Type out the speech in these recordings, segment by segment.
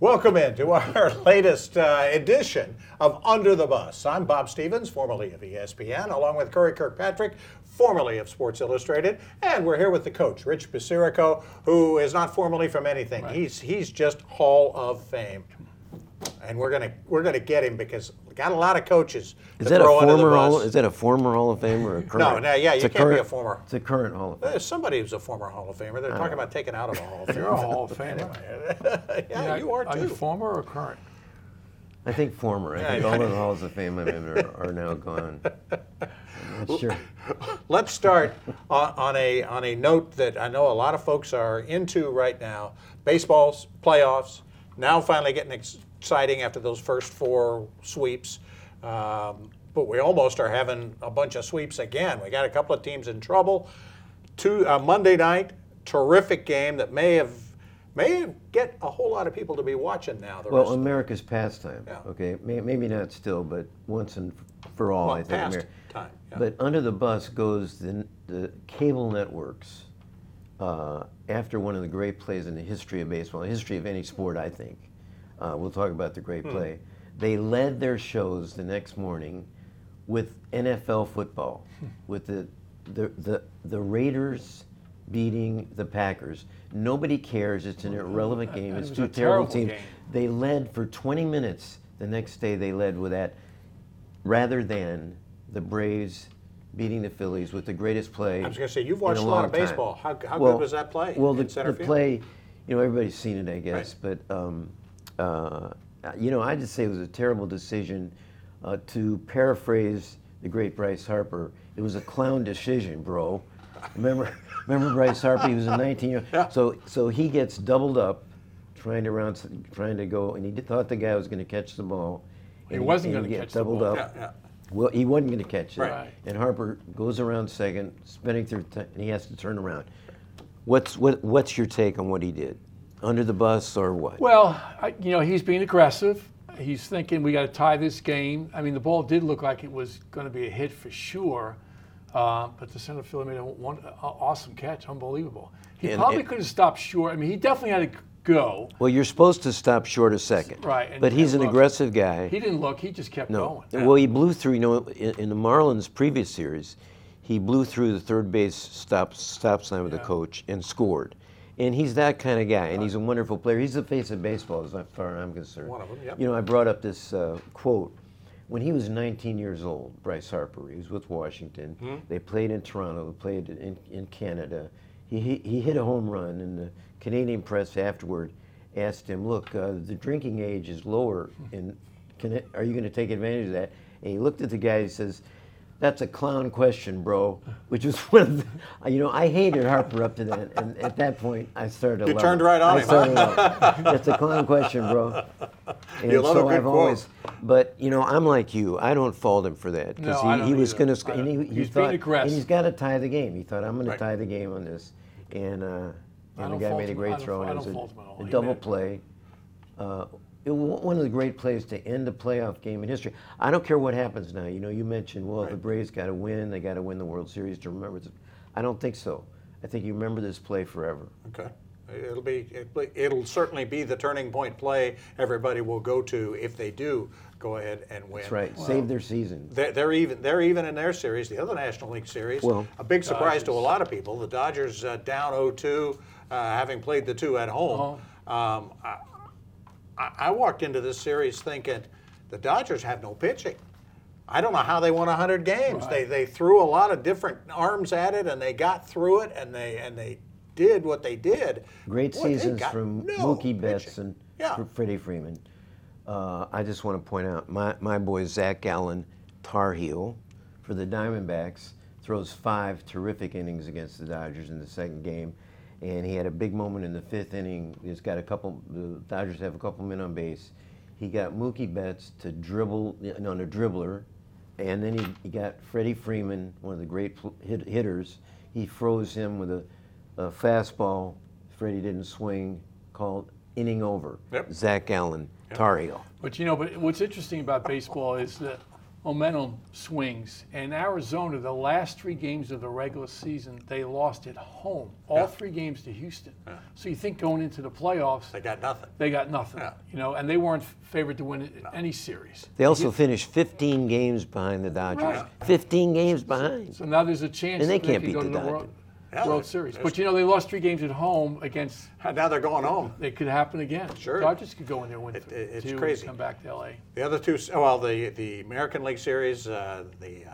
Welcome into our latest uh, edition of Under the Bus. I'm Bob Stevens, formerly of ESPN, along with Curry Kirkpatrick, formerly of Sports Illustrated, and we're here with the coach, Rich Basirico, who is not formerly from anything. He's he's just Hall of Fame, and we're gonna we're gonna get him because we got a lot of coaches Is to that a throw under the former bus. Hall? Is that a former Hall of Famer or a current? no, yeah, It's you can't be current- a former. It's a current Hall of uh, Fame. There's somebody who's a former Hall of Famer. They're talking about taking out of a Hall of Fame. You're a Hall of Famer. yeah, you are Are you former or current? I think former. I think Yeah. all the Halls of Fame I'm in are, are now gone. Sure. Let's start on, on a on a note that I know a lot of folks are into right now. Baseball's playoffs now finally getting exciting after those first four sweeps, um, but we almost are having a bunch of sweeps again. We got a couple of teams in trouble. Two uh, Monday night, terrific game that may have may get a whole lot of people to be watching now. The Well, America's pastime. Yeah. Okay, May, maybe not still, but once and for all, Well, I think. past Amer- time, yeah. But under the bus goes the, the cable networks. Uh, after one of the great plays in the history of baseball, the history of any sport, I think. Uh, we'll talk about the Hmm. great play. They led their shows the next morning with NFL football, Hmm. with the, the, the, the Raiders beating the Packers. Nobody cares. It's an irrelevant game. It's two terrible terrible teams. game. They led for 20 minutes. The next day, they led with that, rather than the Braves beating the Phillies with the greatest play. I was going to say you've watched a lot long of time. baseball. How, how Well- good was that play? Well, the, center the play, you know, everybody's seen it, I guess, but um, uh, you know, I just say it was a terrible decision. Uh, to paraphrase the great Bryce Harper, it was a clown decision, bro. Remember, remember Bryce Harper? He was a 19 year. Yeah. So, so he gets doubled up, trying to round, trying to go, and he thought the guy was going to catch the ball. He wasn't gonna get catch the doubled ball. up. Yeah, yeah. Well, he wasn't going to catch it. Right. And Harper goes around second, spinning through, t- and he has to turn around. What's what, What's your take on what he did? Under the bus or what? Well, I, you know, he's being aggressive. He's thinking we got to tie this game. I mean, the ball did look like it was going to be a hit for sure, uh, but the center fielder made a one a awesome catch, unbelievable. He And probably could have stopped short. I mean, he definitely had to go. Well, you're supposed to stop short a second. Right, and- but he's an look, aggressive guy. He didn't look. He just kept no. going. Well, he blew through. You know, in, in the Marlins' previous series, he blew through the third base stop stop sign with the coach and scored. And he's that kind of guy, and he's a wonderful player. He's the face of baseball, as far as I'm concerned. One of them, yep. You know, I brought up this uh, quote. When he was 19 years old, Bryce Harper, he was with Washington. Hmm? They played in Toronto, they played in, in Canada. He, he, he hit a home run, and the Canadian press afterward asked him, Look, uh, the drinking age is lower. and can it, are you going to take advantage of that? And he looked at the guy, he says, that's a clown question, bro. Which was one of the, you know, I hated Harper up to that, and at that point, I started. to You love turned him. right on I him, started to. That's a clown question, bro. And You love a so good I've quote. always, but you know, I'm like you. I don't fault him for that No, he, he was going to, I and he, he he's thought, and he's got to tie the game. He thought, I'm going Right. to tie the game on this, and uh, and the guy made a him. I great don't- throw, I and it don't was fault him at all. a, a double made- play. Uh, it, wa- one of the great plays to end a playoff game in history. I don't care what happens now. You know, you mentioned, well, the Braves got to win. They got to win the World Series to remember. This. I don't think so. I think you remember this play forever. Okay. It'll be, it'll- it'll certainly be the turning point play everybody will go to if they do go ahead and win. That's right. Save their season. They're, they're even. They're even in their series, the other National League series. Well- a big surprise to a lot of people. The Dodgers uh, down 0-2, uh, having played the two at home. Um, I, I- I walked into this series thinking the Dodgers have no pitching. I don't know how they won 100 games. They, they threw a lot of different arms at it, and they got through it, and they and they did what they did. Great Boy, seasons from no Mookie Betts pitching. and Yeah. Freddie Freeman. Uh, I just want to point out my, my boy Zac Gallen, Tar Heel, for the Diamondbacks, throws five terrific innings against the Dodgers in the second game. And he had a big moment in the fifth inning. He's got a couple, the Dodgers have a couple men on base. He got Mookie Betts to dribble, on a dribbler, and then he, he got Freddie Freeman, one of the great hit, hitters. He froze him with a, a fastball. Freddie didn't swing, called inning over. Yep. Zac Gallen, Tar Heel. But you know, but what's interesting about baseball is that momentum swings. And Arizona, the last three games of the regular season, they lost at home. All Yeah. three games to Houston. So you think going into the playoffs, They got nothing. they got nothing. Yeah. You know, and they weren't favored to win any series. They also finished 15 games behind the Dodgers. Right. 15 games behind. So now there's a chance And they that can't could beat go the to the Dodgers. World, Yeah, World Series. But you know, they lost three games at home against. Now they're going home. It could happen again. Sure. Dodgers could go in there and win It- th- it- it's two crazy. and come back to LA. The other two, well, the the American League Series, uh, the uh,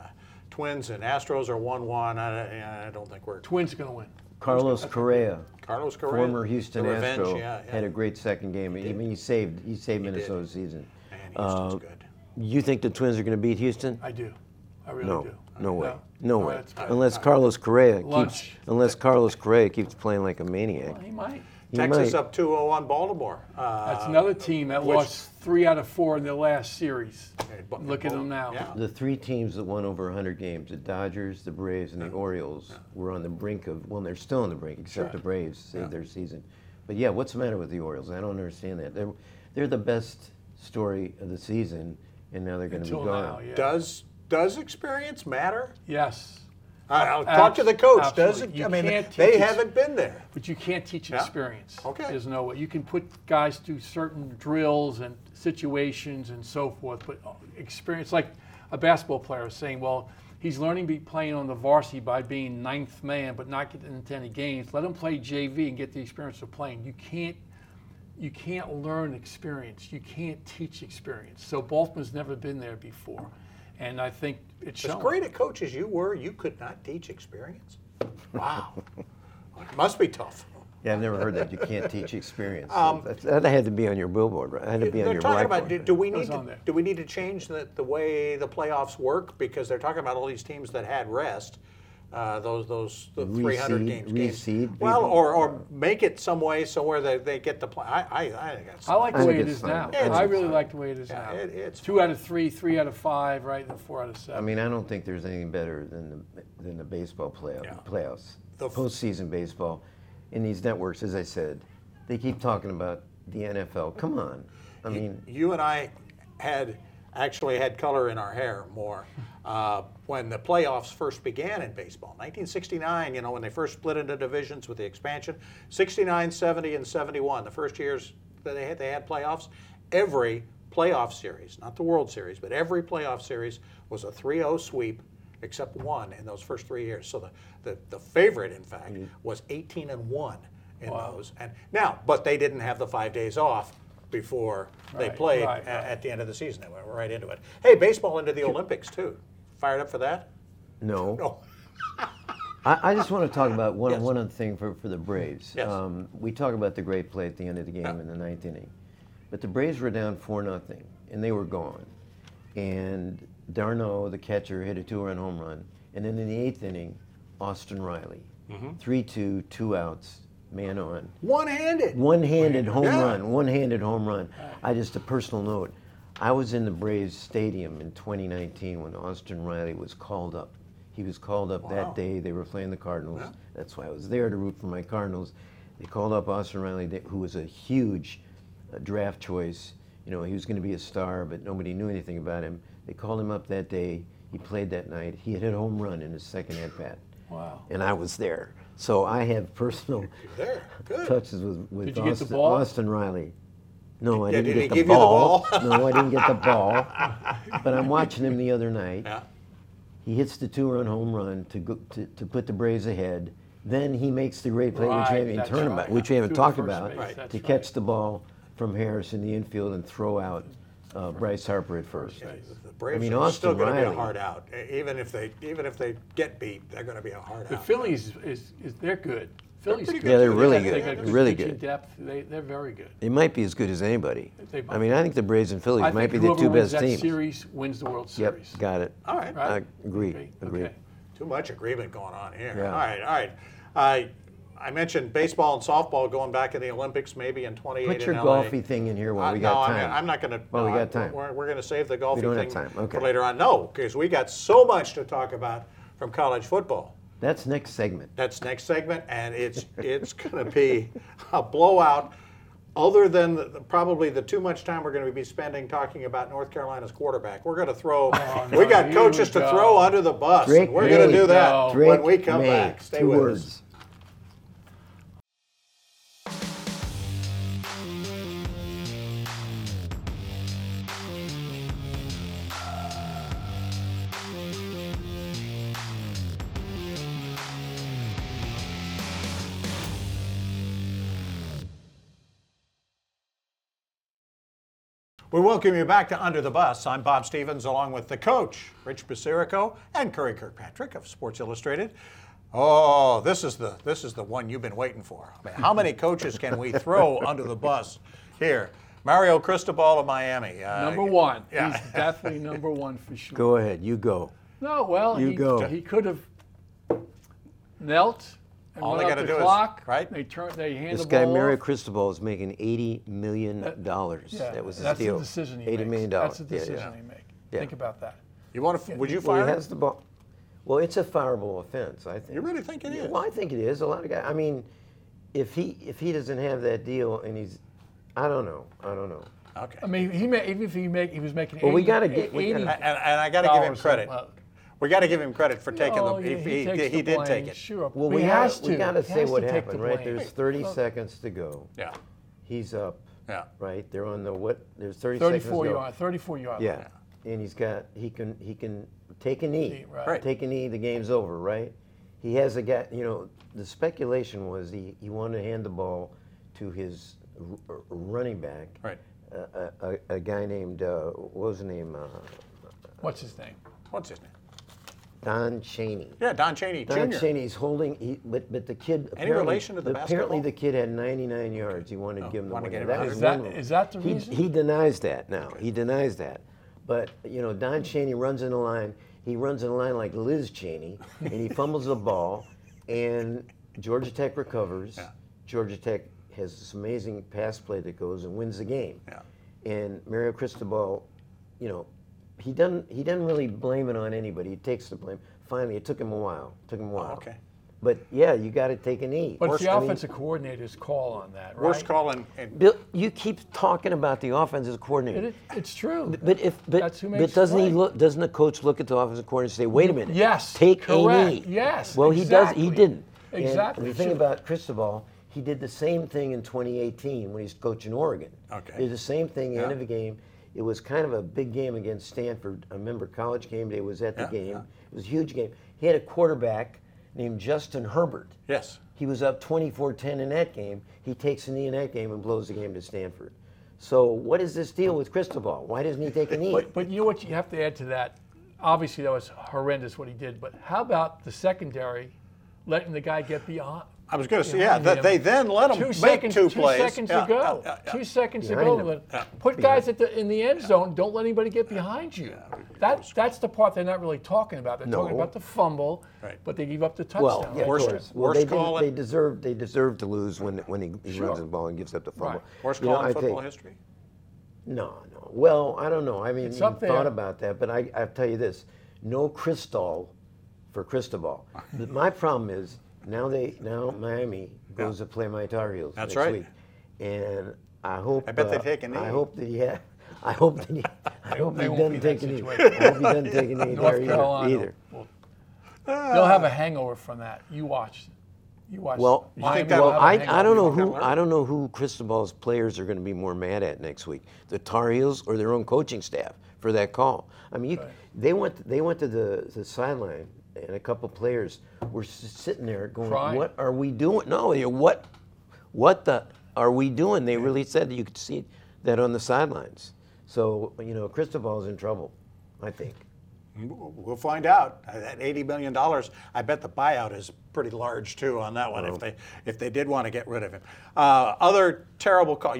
Twins and Astros are one-one. I, I don't think we're Twins are going to win. Carlos Correa, Carlos Correa, former Houston the revenge, Astro, yeah, yeah. had a great second game. I mean, he saved he saved did. Minnesota's season. Man, Houston's Uh, good. You think the Twins are going to beat Houston? I do. I really No, do. No way, no All way. right, that's- Unless Carlos Correa keeps, Lunch. unless Carlos Correa keeps playing like a maniac. Well, he might. He Texas might. up 2-0 on Baltimore. Uh, That's another team that which- lost three out of four in their last series. but- Look at them now. Yeah. The three teams that won over 100 games, the Dodgers, the Braves, and the Orioles, were on the brink of, well, they're still on the brink, except Sure. the Braves saved Yeah. their season. But yeah, what's the matter with the Orioles? I don't understand that. They're, they're the best story of the season, and now they're going to be Until gone. now, yeah. Does does experience matter? Yes. Uh, I'll talk to the coach. Does it? You I mean, they haven't been there. But you can't teach Yeah. experience. Okay. There's no way. You can put guys through certain drills and situations and so forth, but uh, experience, like a basketball player is saying, well, he's learning to be playing on the varsity by being ninth man, but not getting into any games. Let him play JV and get the experience of playing. You can't. You can't learn experience. You can't teach experience. So Baltimore's never been there before, and I think it's As shown. great a coach as you were, you could not teach experience. Wow, it must be tough. Yeah, I've never heard that. You can't teach experience. That's- that had to be on your billboard, right? That had to be on Um, They're your talking blackboard. about do, do we need to do we need to change the, the way the playoffs work because they're talking about all these teams that had rest, uh, those those the Reseed- 300 games. games. reseed, Well, maybe? or, or make it some way so where they, they get to play. I I, I think that's I like I the way it it's is fine. now. It's I really fine. like the way it is Yeah, now. it- it's Two out of three, three out of five, right, and four out of seven. I mean, I don't think there's anything better than the than the baseball playoff, Yeah. playoffs, The f- postseason baseball. In these networks, as I said, they keep talking about the NFL. Come on, I mean, you and I had actually had color in our hair more uh, when the playoffs first began in baseball. 1969, you know, when they first split into divisions with the expansion. 69, 70, and 71, the first years that they had, they had playoffs. Every playoff series, not the World Series, but every playoff series was a 3-0 sweep except one in those first three years. So the, the, the favorite, in fact, was 18 and 1 in those. And now, but they didn't have the five days off before they Right, played right, a- right. at the end of the season. They went right into it. Hey, baseball into the Olympics too. Fired up for that? no. No. I, I just want to talk about one Yes. one other thing for, for the Braves. Yes. Um, we talk about the great play at the end of the game Yeah. in the ninth inning, but the Braves were down four nothing, and they were gone. And d'Arnaud, the catcher, hit a two-run home run, and then in the eighth inning, Austin Riley, Mm-hmm. three-two, two outs, man on. One-handed. One-handed home Yeah. run. One-handed home run. I just a personal note. I was in the Braves stadium in 2019 when Austin Riley was called up. He was called up Wow. that day. They were playing the Cardinals. Yeah. That's why I was there to root for my Cardinals. They called up Austin Riley, who was a huge uh, draft choice. You know, he was going to be a star, but nobody knew anything about him. They called him up that day. He played that night. He hit a home run in his second at bat, Wow. and I was there. So I have personal There. Good. touches with, with Did you get the Austin, ball? Austin Riley. No, I Did- didn't did he get the give you the ball. ball? no, I didn't get the ball. But I'm watching him the other night. Yeah. He hits the two-run home run to, go, to to put the Braves ahead. Then he makes the great play, which Right, we haven't even that's talked about, right. which we haven't Through the talked first about, base, Right. that's to right. catch the ball from Harris in the infield and throw out uh, Bryce Harper at first. The Braves I mean, are still Austin going to be a Riley. hard out. E- Even if they even if they get beat, they're going to be a hard out. The out. Phillies is, is they're good. Phillies pretty good. good, Yeah, they're They really got- They good. got They're really pitching good. Depth. They they're very good. They might be as good as anybody. They I mean, I think the Braves and Phillies I might think be the whoever two wins best that teams. series wins the World Yep, Series. got it. All right. Right? I agree. Okay, Agree. okay. Too much agreement going on here. Yeah. All right. All right. I I mentioned baseball and softball going back in the Olympics maybe in 28 Put your in LA. golfy thing in here while Uh, we no, got I'm, time. I'm not going to. Well, we got time. We're, we're going to save the golfing don't have thing time, for later on. No, because we got so much to talk about from college football. That's next segment. That's next segment, and it's it's going to be a blowout. other than the, probably the too much time we're going to be spending talking about North Carolina's quarterback, we're going to throw. Oh, we got coaches we to throw under the bus. Drake we're going to do that No. when we come May, back. Stay two with words. us. We welcome you back to Under the Bus. I'm Bob Stevens, along with the coach, Rich Basirico, and Curry Kirkpatrick of Sports Illustrated. Oh, this is the this is the one you've been waiting for. I mean, how many coaches can we throw under the bus here? Mario Cristobal of Miami. Uh, Number one. yeah. He's definitely number one for sure. Go ahead, you go. No, well, You he, go. he could have knelt and All run they out gotta the do is- clock. right? They turn. They hand This the guy, ball Mario off. Cristobal, is making eighty million dollars. Yeah, that was his that's deal. the decision he Eighty makes. million That's dollars. the Yeah, decision yeah. he makes. Yeah. Think about that. You want to? Would you Well, fire? he him? has the ball. Well, it's a fireable offense, I think. You really think it Yeah, is? Well, I think it is. A lot of guys. I mean, if he if he doesn't have that deal and he's, I don't know. I don't know. Okay. I mean, he may, even if he make he was making. Well, we 80 gotta get- we 80 gotta- And, and I got to give him dollars a credit. month. We got to give him credit for taking Oh, the. yeah, He, he, takes he the did blame, take it. Sure, Well, but we he gotta, has to. we gotta He say has what to take the happened, right? blame. There's 30 seconds to go. Yeah. He's up, Yeah. right? They're on the what? There's 30 seconds to 34 go. yard, 34 yard. line. Yeah. And he's got he can he can take a knee. Right. Right. Take a knee, the game's over, right? He has a guy, you know, the speculation was he, he wanted to hand the ball to his r- r- running back. Right. A, a, a- a guy named uh, what was his name? Uh, What's his name? What's his name? Don Chaney. Yeah, Don Chaney Don Jr. Chaney's holding, he, but but the kid. Any apparently- relation to the Apparently, basketball? the kid had 99 yards. He wanted to Oh, give him the wanted to get him That out. Is that- one is that the he, reason? He denies that now. He denies that. But you know, Don hmm. Chaney runs in the line. He runs in the line like Liz Cheney, and he fumbles the ball, and Georgia Tech recovers. Yeah. Georgia Tech has this amazing pass play that goes and wins the game. Yeah. And Mario Cristobal, you know, he doesn't he doesn't really blame it on anybody. He takes the blame. Finally, it took him a while. It took him a oh, while. Oh, okay. But yeah, you got to take a knee. But Worst- it's the I mean- offensive coordinator's call on that, right? Worst call in. in Bill, you keep talking about the offensive coordinator. It, it's true. But if but, That's who but doesn't he look? Doesn't the coach look at the offensive coordinator and say, "Wait a minute, Yes, take correct. a knee"? Yes, Well, he does. He didn't. And Exactly. the thing about Cristobal, he did the same thing in 2018 when he's coaching Oregon. Okay. He did the same thing. at Yeah. End of a game. It was kind of a big game against Stanford. I remember college game day was at the Yeah, game. yeah. It was a huge game. He had a quarterback named Justin Herbert. yes. He was up 24-10 in that game. He takes a knee in that game and blows the game to Stanford. So what is this deal with Cristobal? Why doesn't he take a knee? But, but you know what you have to add to that? Obviously, that was horrendous what he did. But how about the secondary letting the guy get beyond? I was going to say, yeah, behind that they then let them two make seconds, two two plays. seconds Yeah, to go. yeah, yeah, yeah. Two seconds to Behind go. him. Put guys at the, in the end zone. Don't let anybody get behind you. That, that's the part they're not really talking about. They're talking about the fumble, Right. but they give up the touchdown. Well, yeah, of Worst- Well, they, call they deserve they deserve to lose when when he, he Sure. runs the ball and gives up the fumble. Right. Worst You know, call in I football think- history. No, no. Well, I don't know. I mean, It's you thought about that, but I I tell you this: no Crystal for Cristobal. But my problem is now they now Miami goes to play my Tar Heels That's next right. week, and I hope I bet they uh, take a knee. I hope that he ha- I hope that he, I hope they he won't doesn't be in take that a knee. situation. I hope he doesn't take a knee North there either. Carolina. either. will- they'll have a hangover from that. You watch. You watch. Well, Miami think that- will well, have a I, hangover. I don't know You who I don't know who Cristobal's players are going to be more mad at next week, the Tar Heels or their own coaching staff for that call. I mean, you, they went they went to the, the sideline and a couple players were sitting there going, Crying. "What are we doing? No, you what, what the are we doing?" They really said that you could see that on the sidelines. So you know, Cristobal's in trouble, I think. We'll find out. At eighty million dollars, I bet the buyout is pretty large too on that one. Oh. If they if they did want to get rid of him. Uh, other terrible call.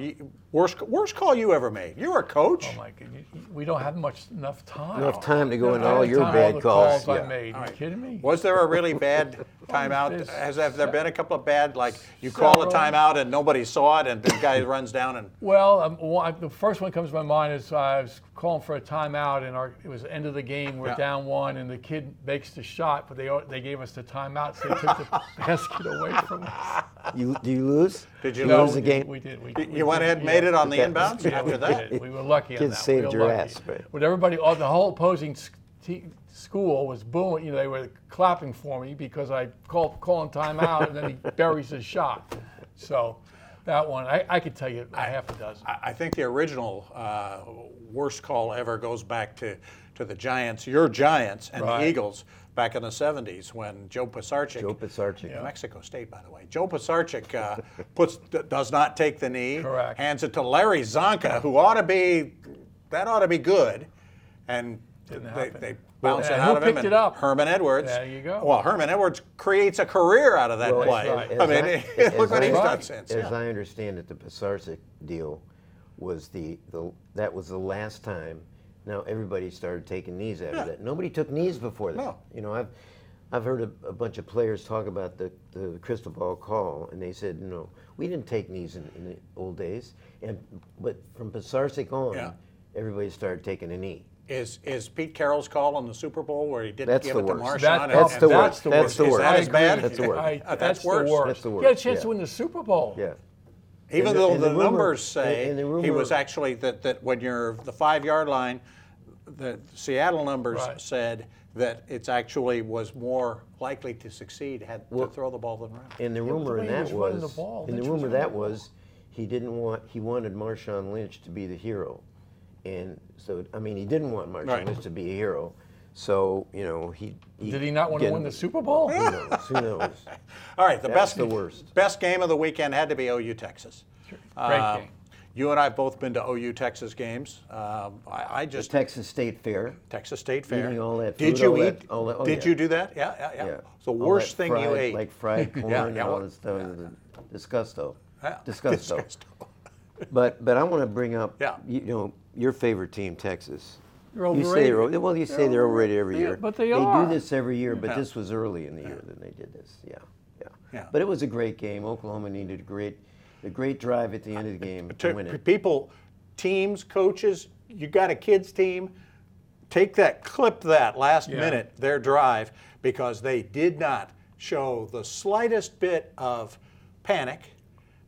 Worst worst call you ever made. You're a coach. Oh my God, you- you- we don't have much enough time. Enough time to go into all have your time, bad the calls. calls I Yeah. made. Are you kidding me? Was there a really bad timeout? there's Has have there been a couple of bad like you Several. call a timeout and nobody saw it and the guy runs down and Well, um, one, the first one comes to my mind is I was calling for a timeout, and our, it was the end of the game. We're Yeah. down one, and the kid makes the shot, but they they gave us the timeout, so they took took the basket away from us. You, do you lose? Did you you No, lose the we game? Did, we did. We, You- we went ahead and made yeah. it on the That- inbounds Yeah, after that? did. We were lucky on Kids that. saved we your lucky. ass, right? But everybody, all the whole opposing s- te- school was booing. You know, they were clapping for me because I called calling timeout, and then he buries his shot. So that one, I, I could tell you a half a dozen. I I think the original uh, worst call ever goes back to, to the Giants, your Giants, and Right. the Eagles back in the 70s when Joe Pisarcik. Joe Pisarcik. New Mexico State, by the way. Joe Pisarcik uh, puts does not take the knee. Correct. Hands it to Larry Csonka, who ought to be that ought to be good, and Didn't they, happen. they bounce Yeah, it who out of him. picked and it up? Herman Edwards. There you go. Well, Herman Edwards creates a career out of that Well, play. right. I mean, as look what I- he's done since. As yeah. I understand it, the Pisarcik deal was the, the that was the last time. Now everybody started taking knees after Yeah. that. Nobody took knees before that. No. You know, I've I've heard a, a bunch of players talk about the, the crystal ball call, and they said, no, we didn't take knees in, in the old days. And but from Pisarcik on, Yeah. everybody started taking a knee. Is is Pete Carroll's call on the Super Bowl where he didn't That's give the it to worst. Marshawn? That- and- that's and the worst. That's the is worst. that I as bad? That's the worst. I- Uh, that's, the worse. worst. That's the You had a worst, chance yeah. to win the Super Bowl. Yeah. Even And the- though and the, the rumor- numbers say and the he rumor- was actually that, that when you're the five yard line, the Seattle numbers Right. said that it's actually was more likely to succeed had to throw the ball than run. And the rumor the in he that was running was, the ball, and the was rumor running that the ball. was, he didn't want, he wanted Marshawn Lynch to be the hero, and so I mean, he didn't want Marshawn Right. To be a hero, so you know he. Did he not want to win the Super Bowl? Who knows? Who knows? All right, the That's best the worst. best game of the weekend had to be OU Texas. Great Um, game. You and I have both been to OU Texas games. Um, I, I The just Texas State Fair. Texas State Fair. Eating all that Did food, you all eat? that- all that- oh, did yeah. you do that? Yeah, yeah, yeah. Yeah. It's the All worst that thing you fried- ate. Like fried corn Yeah, and yeah, all well, that stuff. Disgusto. Yeah. Disgusto. But but I want to bring up, Yeah. you know, your favorite team, Texas. They're You say they're overrated. o- well. You say they're overrated every Yeah, year, but they They are. do this every year, but Yeah. this was early in the year that they did this. Yeah, yeah, Yeah. But it was a great game. Oklahoma needed a great, a great drive at the end of the game to to win it. people, teams, coaches, you got a kids team, take that, clip that last Yeah. minute, their drive, because they did not show the slightest bit of panic.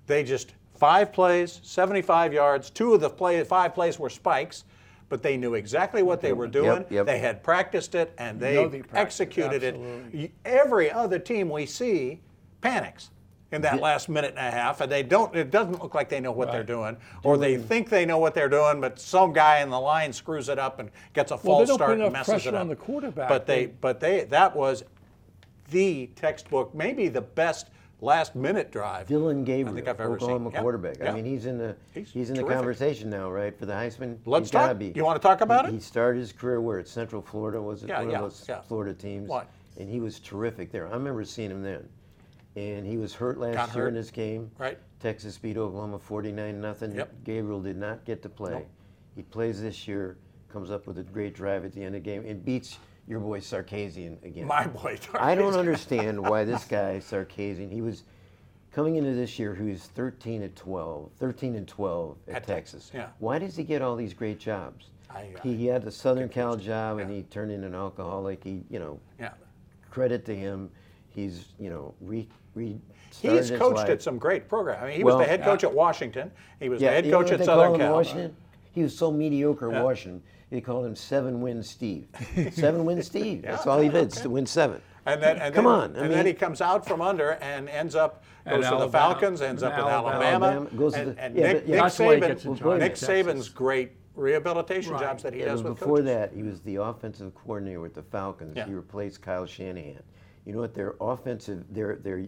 They just five plays, 75 yards. Two of the play, five plays were spikes, but they knew exactly what they were doing. yep. They had practiced it and they, know they executed absolutely. it. Every other team we see panics in that last minute and a half, and they don't. It doesn't look like they know what they're Right. doing, or they think they know what they're doing, but some guy in the line screws it up and gets a false don't start and messes it up. on the quarterback. But they, They- but they, that was the textbook, maybe the best last minute drive. Dillon Gabriel, I think I've ever Oklahoma seen. Quarterback. yeah. I mean, he's in the He's he's, in the conversation now, right, for the Heisman. Let's He's talk. Be. You wanna talk about he, it? He started his career where at Central Florida was it Yeah, one yeah, of those yeah. Florida teams, What? and he was terrific there. I remember seeing him then, and he was hurt last Got year hurt. in this game. Right. Texas beat Oklahoma 49 nothing. Yep. Gabriel did not get to play. He plays this year, comes up with a great drive at the end of the game, and beats your boy Sarkisian again. My boy. I don't understand why this guy Sarkisian. He was coming into this year. He was 13 at 12, 13 and 12 at, At Texas. Texas, yeah. Why does he get all these great jobs? I- uh, he, he had the Southern Cal job, and he turned into an alcoholic. He, you know, Yeah. credit to him. He's, you know, re, re He's coached at some great programs. I mean, he was the head coach at Washington. He was the head you know coach at Southern call him in Cal. Washington. He was so mediocre Yeah. Washington. They called him Seven Win Steve. seven Win Steve. That's Yeah, all he did, to win seven. And then, and Come then, on, I and mean- then he comes out from under and ends up goes to the Falcons, ends up in Alabama. Alabama, Alabama, goes and, the- and yeah, Nick. Nick That's why he Saban, gets in Well, charge Nick. Saban's great rehabilitation Right. jobs that he Yeah, does but with before coaches. that, he was the offensive coordinator with the Falcons. Yeah. He replaced Kyle Shanahan. You know what? Their offensive, their their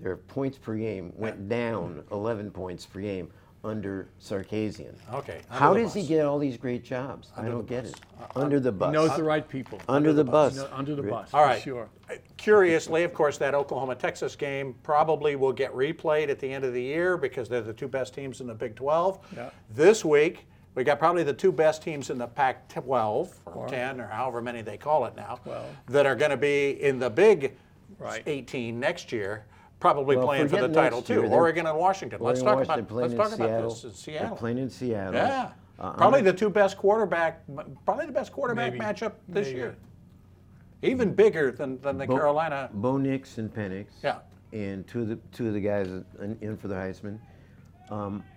their points per game went down 11 points per game under Sarkisian. Okay, under How the does he get all these great jobs? I don't get bus. it. under the bus. He knows the right people. under the bus. No, under the bus. All for right. Sure. Uh, curiously, of course, that Oklahoma Texas game probably will get replayed at the end of the year because they're the two best teams in the Big 12. Yeah. This week, we got probably the two best teams in the Pac 12 or 10 or however many they call it now 12. that are going to be in the Big Right. 18 next year. Probably Well, playing for the title next too. Oregon and Washington. Let's talk Washington about let's in talk about Seattle. this in They're Seattle. playing in Seattle. Yeah, Uh, I'm probably the two best quarterback, probably the best quarterback Maybe. matchup this Maybe. year. even bigger than, than the Bo- Carolina. Bo Nix and Penix. Yeah. And two of the two of the guys in, in for the Heisman. Um, I-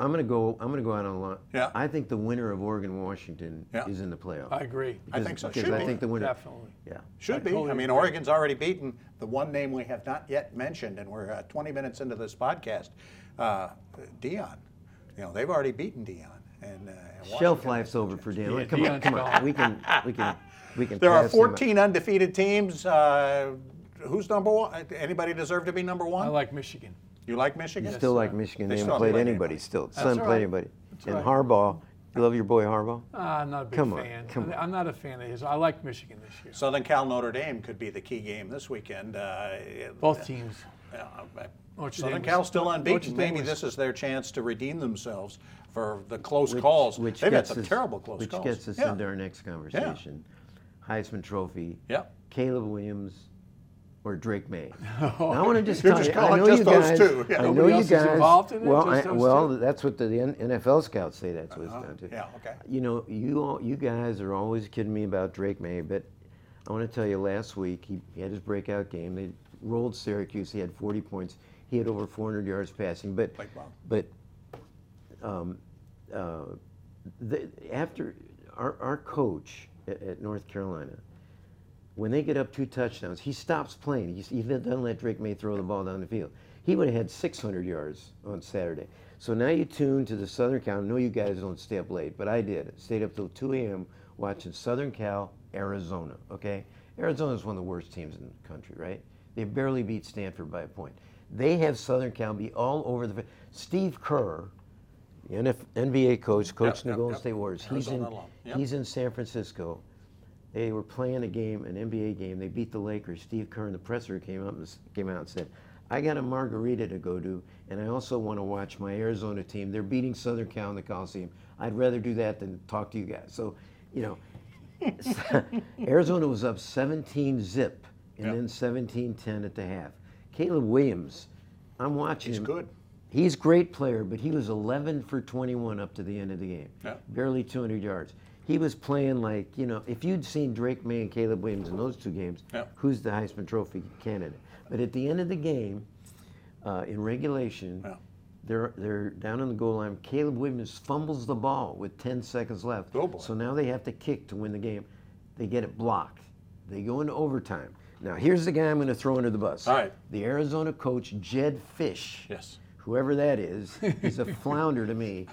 I'm gonna go. I'm gonna go out on a line. Yeah. I think the winner of Oregon Washington Yeah. is in the playoff. I agree. I think so. Because Should I be. think the winner. Definitely. Yeah. Should I be. totally I mean, agree. Oregon's already beaten the one name we have not yet mentioned, and we're uh, 20 minutes into this podcast. Uh, Deion. You know, they've already beaten Deion. And, uh, and Shelf Washington- life's over for Dan. Yeah, come on, Deion's come on. gone. We can. We can. We can. There are pass him up. 14 undefeated teams. Uh, who's number one? Anybody deserve to be number one? I like Michigan. You like Michigan? Still like Michigan. They they haven't haven't played played anybody. anybody. Still, Still haven't all played anybody. That's and right. Harbaugh. You love your boy Harbaugh. Ah, I'm not a big Come on, fan. come on. I'm not a fan of his. I like Michigan this year. Southern Cal Notre Dame could be the key game this weekend. Uh, Both teams. Yeah, uh, Notre Southern Dame Cal's was- still Notre unbeaten. Maybe this is their chance to redeem themselves for the close Which- calls. Which They've had gets some us- terrible close which calls. gets us yeah. into our next conversation. Heisman Trophy. Yeah. Caleb Williams or Drake Maye. I want to just You're just you, I calling know you guys. yeah. I know you guys. involved in it, well, I, well, that's what the NFL scouts say. That's what it's down to. Yeah, okay. You know, you all, you guys are always kidding me about Drake Maye, but I want to tell you, last week he, he had his breakout game. They rolled Syracuse. He had 40 points. He had over 400 yards passing. But but um, uh, the, after our, our coach at, at North Carolina, when they get up two touchdowns, he stops playing. He, he doesn't let Drake Maye throw the ball down the field. He would have had 600 yards on Saturday. So now you tune to the Southern Cal. I know you guys don't stay up late, but I did. Stayed up till 2 a.m. watching Southern Cal, Arizona. Okay, Arizona is one of the worst teams in the country, right? They barely beat Stanford by a point. They have Southern Cal be all over the. Steve Kerr, the NF, NBA coach, the yep, Golden yep. State Warriors. He's in, alum, he's in San Francisco. They were playing a game, an NBA game. They beat the Lakers. Steve Kerr the presser came up and came out and said, "I got a margarita to go to, and I also want to watch my Arizona team. They're beating Southern Cal in the Coliseum. I'd rather do that than talk to you guys." So, you know, Arizona was up 17 zip, and Yeah. then 17-10 at the half. Caleb Williams, I'm watching He's him. good. He's a great player, but he was 11 for 21 up to the end of the game. Yeah. Barely 200 yards. He was playing like, you know, if you'd seen Drake Maye and Caleb Williams in those two games, Yeah. who's the Heisman Trophy candidate? But at the end of the game, uh, in regulation, Yeah. they're, they're down on the goal line. Caleb Williams fumbles the ball with 10 seconds left. Oh, boy. So now they have to kick to win the game. They get it blocked. They go into overtime. Now, here's the guy I'm going to throw under the bus. All right. The Arizona coach, Jedd Fisch Yes. whoever that is, he's a flounder to me.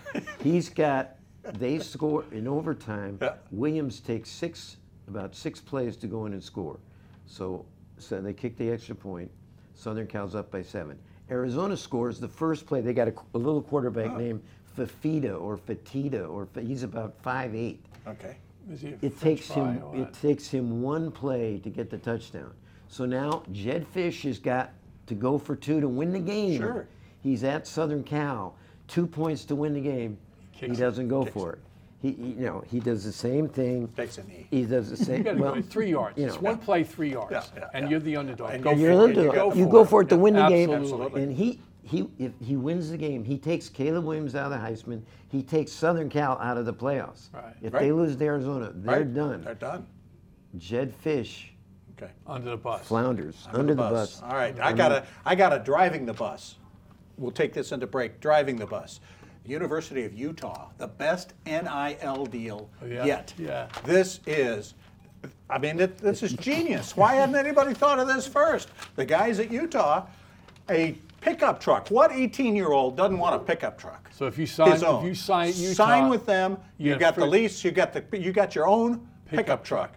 He's got, they score in overtime. Yeah. Williams takes six, about six plays to go in and score. So, so they kick the extra point. Southern Cal's up by seven. Arizona scores the first play. They got a, a little quarterback named Fafita or Fatita, or he's about five eight. Okay. Is he a It takes him. It takes him one play to get the touchdown. So now Jedd Fisch has got to go for two to win the game. Sure. He's at Southern Cal, two points to win the game. He, Kicks it. doesn't go Kicks for it. He, he, you know, he does the same thing. Takes a knee. He does the same. You got to well, go three yards. you it's know. one play, three yards, Yeah, yeah, and yeah. you're the underdog. And go you- You're for an it. you underdog. go You for go it. for it to win the game. Absolutely. And he, he, if he wins the game, he takes Caleb Williams out of the Heisman. He takes Southern Cal out of the playoffs. Right. If Right. they lose to Arizona, they're Right. done. They're done. Jedd Fisch Okay. under the bus. flounders under the bus. All right, I got a, I got a driving the bus. We'll take this into break. Driving the bus. University of Utah, the best NIL deal oh, Yeah, yet. yeah. This is, I mean, it, this is genius. Why hadn't anybody thought of this first? The guys at Utah, a pickup truck. What 18-year-old doesn't want a pickup truck? So if you sign, if you sign Utah, sign with them. you You, get got the lease. You got the you got your own pickup, Pickup truck,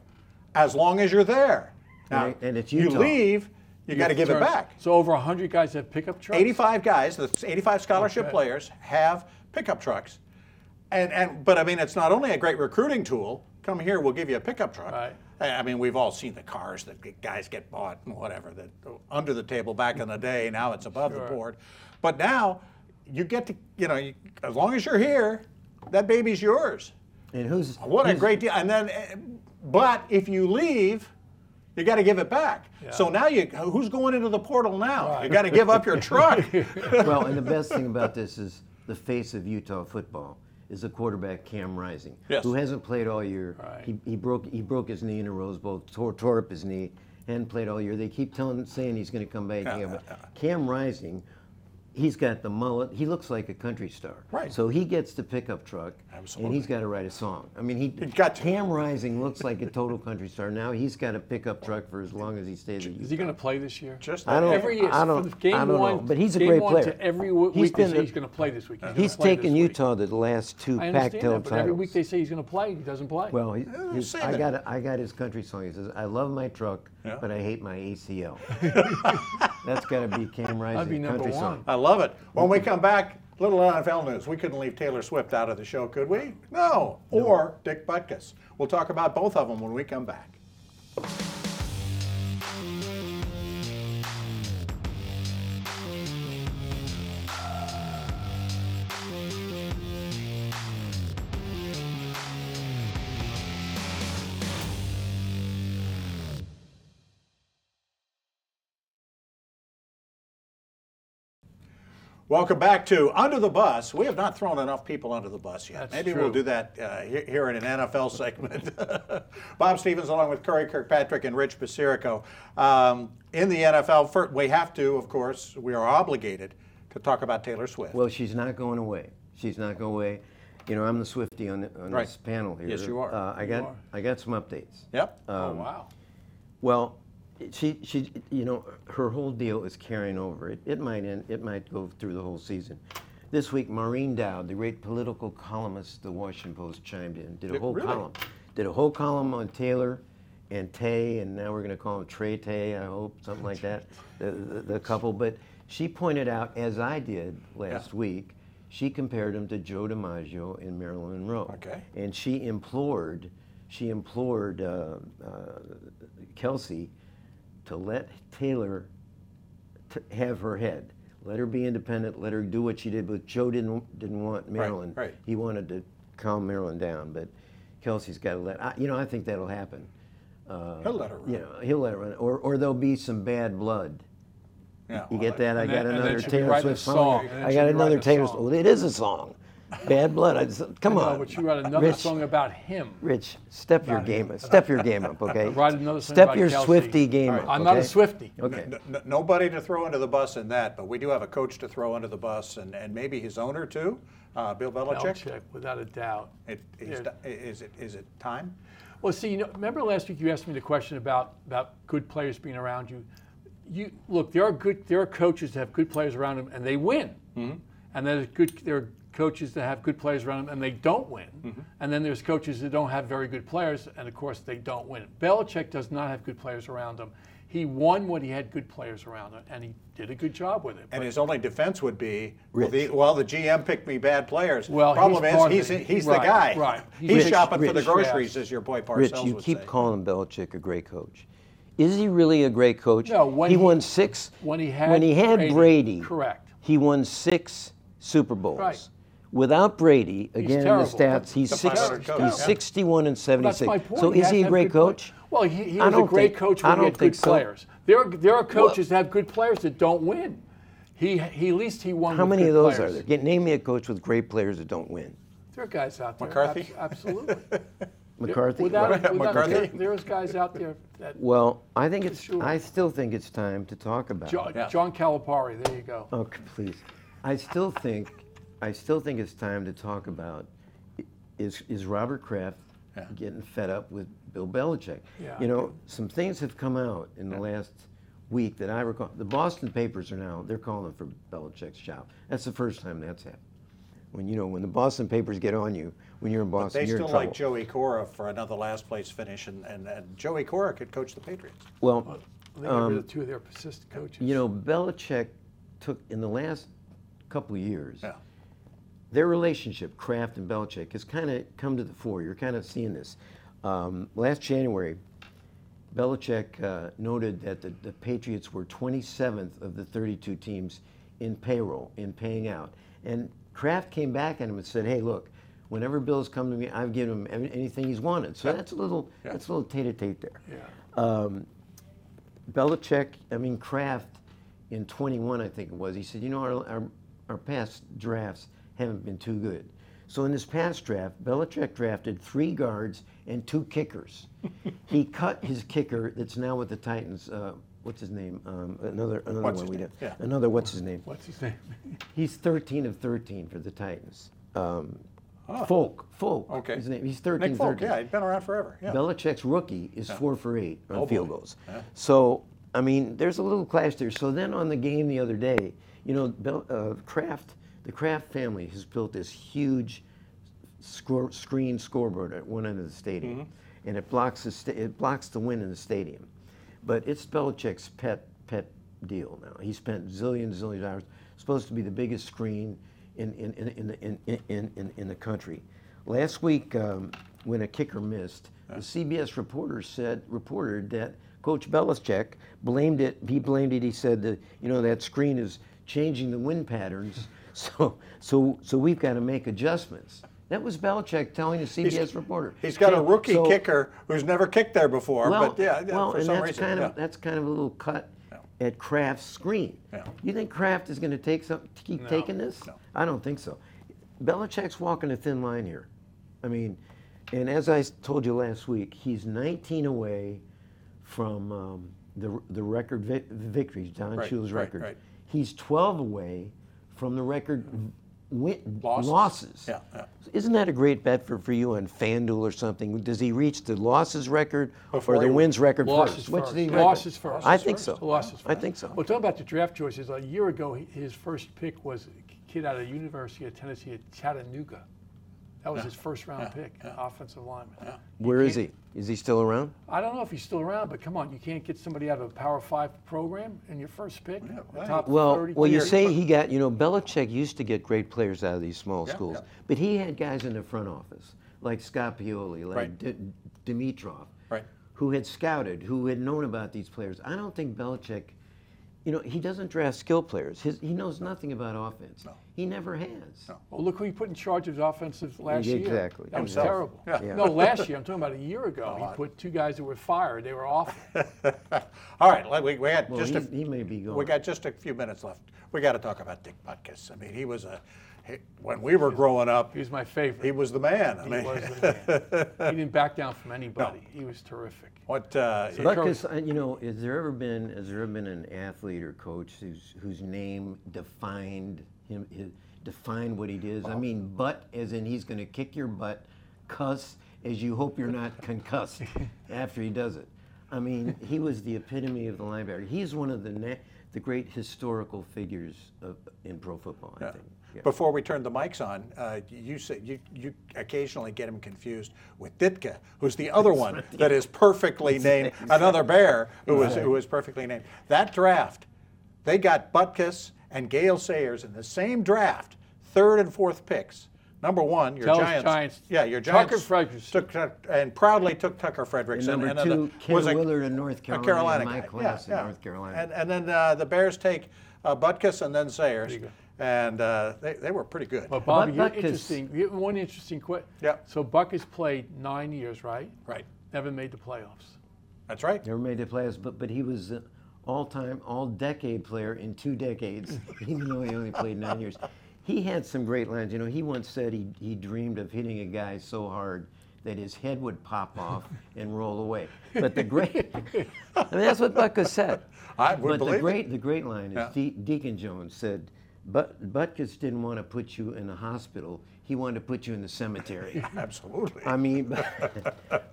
as long as you're there. Now, Right, and it's Utah. you leave, you, got to give it back. So over 100 guys have pickup trucks. 85 guys, the 85 scholarship Okay. players have pickup trucks. And, and but I mean, it's not only a great recruiting tool. Come here, we'll give you a pickup truck. Right. I I mean, we've all seen the cars that guys get bought and whatever that under the table back in the day. Now it's above Sure. the board. But now you get to, you know, you, as long as you're here, that baby's yours. And who's What a great deal. And then, eh, but if you leave, you got to give it back. So now you, who's going into the portal now? You got to give up your truck. well, and the best thing about this is the face of Utah football. is the quarterback Cam Rising, Yes. who hasn't played all year. Right. He, he broke he broke his knee in a Rose Bowl, tore, tore up his knee, hadn't played all year. They keep telling saying he's going to come back. Cam. Cam Rising, he's got the mullet. He looks like a country star. Right. So he gets the pickup truck, Absolutely. and he's got to write a song. I mean, he He's got to. Cam Rising looks like a total country star. Now he's got a pickup truck for as long as he stays at Is he going to play this year? Just I don't- Every year, I don't- the game I don't one, know, but he's a game great one player. To every w- He's week they been say a- he's going to play this week. gonna He's play taken this week. Utah to the last two I understand Pac-12 that, but every titles. week they say he's going to play, he doesn't play. Well, he, his, say I that. got I got his country song. He says, "I love my truck, Yeah. but I hate my ACL." That's got to be Cam Rising That'd be number country one. song. I love it. When we come back, little NFL news. We couldn't leave Taylor Swift out of the show, could we? No. Or Dick Butkus. We'll talk about both of them when we come back. Welcome back to Under the Bus. We have not thrown enough people under the bus yet. That's Maybe true. we'll do that uh, here in an NFL segment. Bob Stevens, along with Curry Kirkpatrick and Rich Basirico. Um, in the NFL, fir- we have to, of course, we are obligated to talk about Taylor Swift. Well, she's not going away. She's not going away. You know, I'm the Swiftie on, the, on Right. this panel here. Yes, you are. Uh, I You got are. I got some updates. yep. oh, wow. Well, she she you know her whole deal is carrying over. It, it might end, it might go through the whole season. This week, Maureen Dowd, the great political columnist, the Washington Post, chimed in, did a whole really? column, did a whole column on Taylor and Tay, and now we're going to call him Trey Tay, I hope, something like that, the, the, the couple. But she pointed out, as I did last week, she compared him to Joe DiMaggio and Marilyn Monroe. Okay. And she implored, she implored uh, uh, Kelce to let Taylor t- have her head. Let her be independent. Let her do what she did. But Joe didn't didn't want Marilyn. right. right. He wanted to calm Marilyn down. But Kelce's got to let. I, you know, I think that'll happen. Uh, He'll let her run. You know, he'll let her run. Or or there'll be some bad blood. Yeah, You well, get that? I got then- another then she'll be Taylor Swift song. song, I got another writing a Taylor. song. Well, it is a song. Bad blood. I just, come No, on. but you write another Rich, song about him. Rich, step your About game him. up. Step your game up, okay? Write another song Step about your Kelce. Swiftie game All up. I'm not a? Swiftie. Okay. N- n- nobody to throw under the bus in that, but we do have a coach to throw under the bus, and, and maybe his owner too, uh, Bill Belichick. Belichick, without a doubt. It, he's Yeah. is it is it time? Well, see, you know, remember last week you asked me the question about about good players being around you. You look, there are good, there are coaches that have good players around them and they win, and there's good, there are coaches that have good players around them and they don't win, mm-hmm. and then there's coaches that don't have very good players and of course they don't win. Belichick does not have good players around him. He won when he had good players around him, and he did a good job with it. And his only defense would be, well, the, well, the GM picked me bad players. Well, problem he's is, he's, it. he's Right, the guy. right. He's, He's- shopping for the Rich. groceries, as your boy Parcells Rich, you would keep say. calling Belichick a great coach. Is he really a great coach? No, when he, he- won six. when he had when he had Brady, Brady, correct. He won six Super Bowls. Right. Without Brady, again in the terrible. stats, he's The six, he's yeah. 61 and That's 76. my point. So is has he to a have great good play- coach? Well, he, he I was a don't great think- coach I when he don't had think good so. players. There are, there are coaches that have good players that don't win. He, he at least he won. How with many good of those players. are there? Get, name me a coach with great players that don't win. There are guys out there. McCarthy? abs- absolutely. McCarthy. Without, without, McCarthy? There, there's guys out there that well, I think it's. Sure. I still think it's time to talk about. John, it. Yeah. John Calipari. There you go. Oh, please. I still think, I still think it's time to talk about i- is is Robert Kraft Yeah. getting fed up with Bill Belichick? Yeah, You know, some things have come out in the last week that I recall. The Boston papers are now they're calling for Belichick's job. That's the first time that's happened. When you know when the Boston papers get on you when you're in But Boston, they you're still in trouble. like Joey Cora for another last place finish, and, and, and Joey Cora could coach the Patriots. well, They got rid of two of their assistant coaches. Um, you know, Belichick took in the last couple of years. Yeah. Their relationship, Kraft and Belichick, has kind of come to the fore. You're kind of seeing this. Um, last January, Belichick uh, noted that the, the Patriots were 27th of the 32 teams in payroll, in paying out. And Kraft came back at him and said, "Hey, look, whenever Bill's come to me, I've given him anything he's wanted." So that's a little, Yeah. that's a little tete-a-tete there. Yeah. Um, Belichick, I mean Kraft, in 21, I think it was. He said, you know, our, our, our past drafts haven't been too good. So in this past draft, Belichick drafted three guards and two kickers. he cut his kicker that's now with the Titans. Uh, what's his name? Um, another another What's one his we name? did. Yeah. Another what's his name? What's his name? He's 13 of 13 for the Titans. Um, Oh. Folk, Folk. Okay. His name. He's 13 Nick Folk, 13. yeah, he's been around forever. Yeah. Belichick's rookie is four for eight on Oh, field boy. goals. Yeah. So, I mean, there's a little clash there. So then on the game the other day, you know, Bel- uh, Kraft, the Kraft family has built this huge score, screen scoreboard at one end of the stadium, Mm-hmm. and it blocks the sta- it blocks the wind in the stadium. But it's Belichick's pet pet deal now. He spent zillions zillions of dollars. Supposed to be the biggest screen in in in in in, in, in, in the country. Last week, um, when a kicker missed, the CBS reporter said reported that Coach Belichick blamed it. He blamed it. He said that you know that screen is changing the wind patterns. So so so we've got to make adjustments. That was Belichick telling the CBS reporter. He's got a rookie so- kicker who's never kicked there before, well, but yeah, yeah, well, for and some that's reason. kind yeah. of that's kind of a little cut at Kraft's screen. You think Kraft is going to take some keep No, taking this? no. I don't think so. Belichick's walking a thin line here. I mean, and as I told you last week, he's 19 away from um, the the record vi- victories, Don Right, Shula's right, record. right. He's 12 away from the record mm-hmm. win- Losses. losses. Yeah, yeah. Isn't that a great bet for, for you on FanDuel or something? Does he reach the losses record Before or the he- wins record Losses first? What's first. the record? Losses first. I think so. Losses I first. think so. Well, talking about the draft choices, a year ago, he- his first pick was a kid out of the University of Tennessee at Chattanooga. That was his first round Yeah, pick, yeah. offensive lineman. You Where is he? Is he still around? I don't know if he's still around, but come on, you can't get somebody out of a Power Five program in your first pick. Yeah, the well, top Well, 30 well, you years, say he got, you know, Belichick used to get great players out of these small Yeah, schools, yeah. but he had guys in the front office like Scott Pioli, like Right. D- Dimitroff, Right. who had scouted, who had known about these players. I don't think Belichick, you know, he doesn't draft skill players. His, he knows nothing about offense. No. He never has. No. Well, look who he put in charge of his offensive last year. Exactly. That was Himself. terrible. Yeah. Yeah. No, last year. I'm talking about a year ago. Oh, I- he put two guys that were fired. They were awful. All right, let- we, we got Well, just a, he, he may be gone. we got just a few minutes left. We got to talk about Dick Butkus. I mean, he was a he, when we were growing up, he was my favorite. he was the man. I He mean, was the man. He didn't back down from anybody. He was terrific. What uh, uh, you know, has there ever been has there ever been an athlete or coach whose whose name defined him his, defined what he is? I mean, butt as in he's going to kick your butt, cuss as you hope you're not concussed after he does it. I mean, he was the epitome of the linebacker. He's one of the na- the great historical figures of, in pro football. I Yeah. think. Yeah. Before we turn the mics on, uh, you say you, you occasionally get him confused with Ditka, who's the other one that is perfectly named, another bear who was who was perfectly named. That draft, they got Butkus and Gale Sayers in the same draft, third and fourth picks. Number one, your Tell Giants, Giants. yeah, your Tucker Giants Fredericks. took and proudly took Tucker Fredericks. And number then two, the- Ken was a- Willard in North a Carolina, Carolina my guy. class in North Carolina. And, and then uh, the Bears take uh, Butkus and then Sayers, Pretty good. And uh, they, they were pretty good. But Bobby, But you're Butkus- interesting. you- One interesting question. Yep. So Butkus played nine years, right? Right. Never made the playoffs. That's right. Never made the playoffs, but but he was an all-time, all-decade player in two decades, even though he only played nine years. He had some great lines. You know, he once said he, he dreamed of hitting a guy so hard that his head would pop off and roll away. But the great, I mean, that's what Butkus said. I would but believe the it. great, the great line is Yeah. De- Deacon Jones said, but Butkus didn't want to put you in the hospital. He wanted to put you in the cemetery. Absolutely. I mean,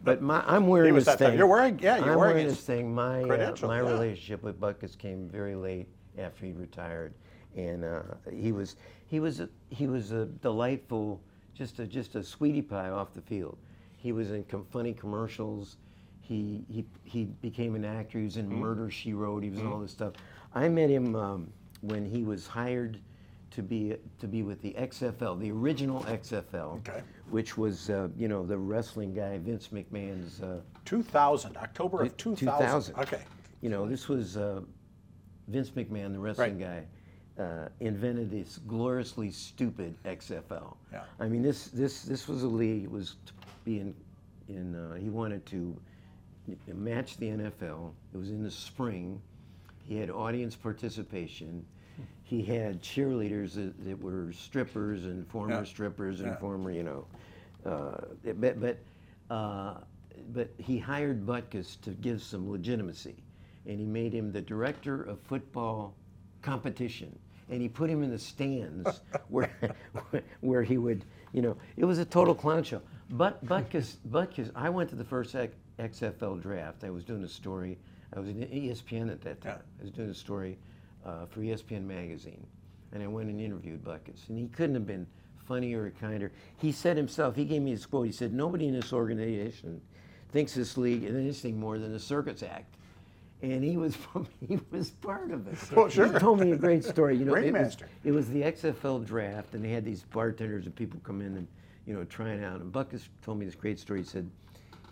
but my, I'm wearing this thing. You're wearing- yeah, you're I'm wearing wearing his this thing. My uh, my yeah. relationship with Butkus came very late after he retired, and uh, he was he was a, he was a delightful, just a just a sweetie pie off the field. He was in com- funny commercials. He he he became an actor. He was Mm-hmm. in Murder She Wrote. He was in all this stuff. I met him um, when he was hired to be to be with the XFL, the original XFL, Okay. which was uh, you know the wrestling guy Vince McMahon's. Uh, 2000, October of 2000. Okay. You know, this was uh, Vince McMahon, the wrestling guy, uh, invented this gloriously stupid XFL. Yeah. I mean, this this this was a league. It was to be in, in uh, he wanted to match the NFL. It was in the spring. He had audience participation. He had cheerleaders that, that were strippers and former Yeah. strippers and Yeah. former, you know, uh, but but uh, but he hired Butkus to give some legitimacy, and he made him the director of football competition, and he put him in the stands where where he would, you know, it was a total clown show. But Butkus, Butkus, I went to the first X- XFL draft. I was doing a story. I was in ESPN at that time. I was doing a story uh, for ESPN magazine, and I went and interviewed Butkus, and he couldn't have been funnier or kinder. He said himself. He gave me his quote. He said, "Nobody in this organization thinks this league is anything more than a circus act." And he was from, he was part of it. Well, sure. He told me a great story. You know, it was, it was the XFL draft, and they had these bartenders and people come in and you know trying out. And Butkus told me this great story. He said,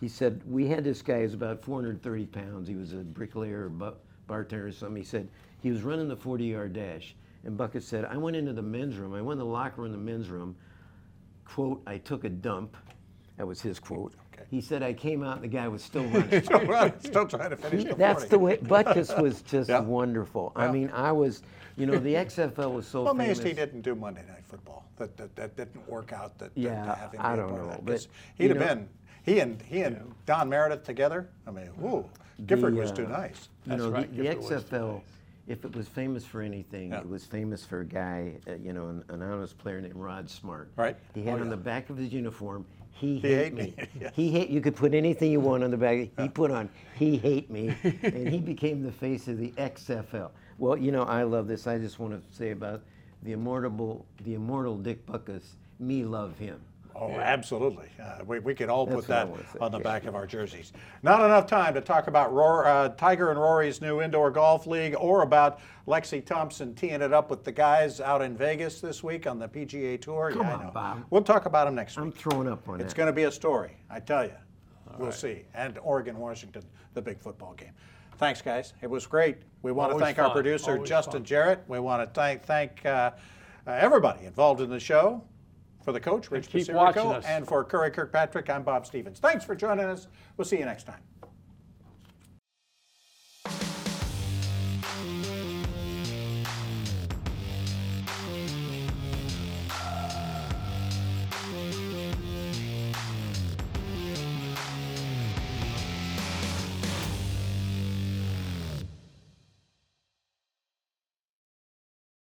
he said we had this guy who's about 430 pounds. He was a bricklayer or bartender or something. He said he was running the 40-yard dash, and Butkus said I went into the men's room. I went in the locker room in the men's room. Quote: I took a dump. That was his quote. Okay. He said I came out and the guy was still running. Still running, still trying to finish the That's 40. the way Butkus was just Yeah. wonderful. I mean, I was, you know, the XFL was so Well, famous. amazed he didn't do Monday Night Football. That that, that didn't work out. That, that Yeah, to have him I don't know, that, but, 'cause you he'd have know- been he and he and Don Meredith together. I mean, whoo, Gifford The, was uh, too nice. You That's know, right, the, the Gifford was too XFL, nice. If it was famous for anything, Yeah. it was famous for a guy, uh, you know, an, an honest player named Rod Smart. Right. He had Oh, on yeah. the back of his uniform, he, He hate, hate me. me. Yes. He hate. You could put anything you want on the back. He put on, he hate me, and he became the face of the XFL. Well, you know, I love this. I just want to say about the immortal, the immortal Dick Butkus. Me love him. Oh, absolutely. Uh, we, we could all That's put that on the yeah. back of our jerseys. Not enough time to talk about Roar, uh, Tiger and Rory's new indoor golf league or about Lexi Thompson teeing it up with the guys out in Vegas this week on the PGA Tour. Come yeah, I on, know. Bob. We'll talk about them next week. I'm throwing up on it. It's going to be a story, I tell you. we'll see. And Oregon, Washington, the big football game. Thanks, guys. It was great. We want to Always thank our producer, Always Justin fun. Jarrett. We want to thank thank uh, uh, everybody involved in the show. For the coach, Rich keep Basirico, watching us. and for Curry Kirkpatrick, I'm Bob Stevens. Thanks for joining us. We'll see you next time.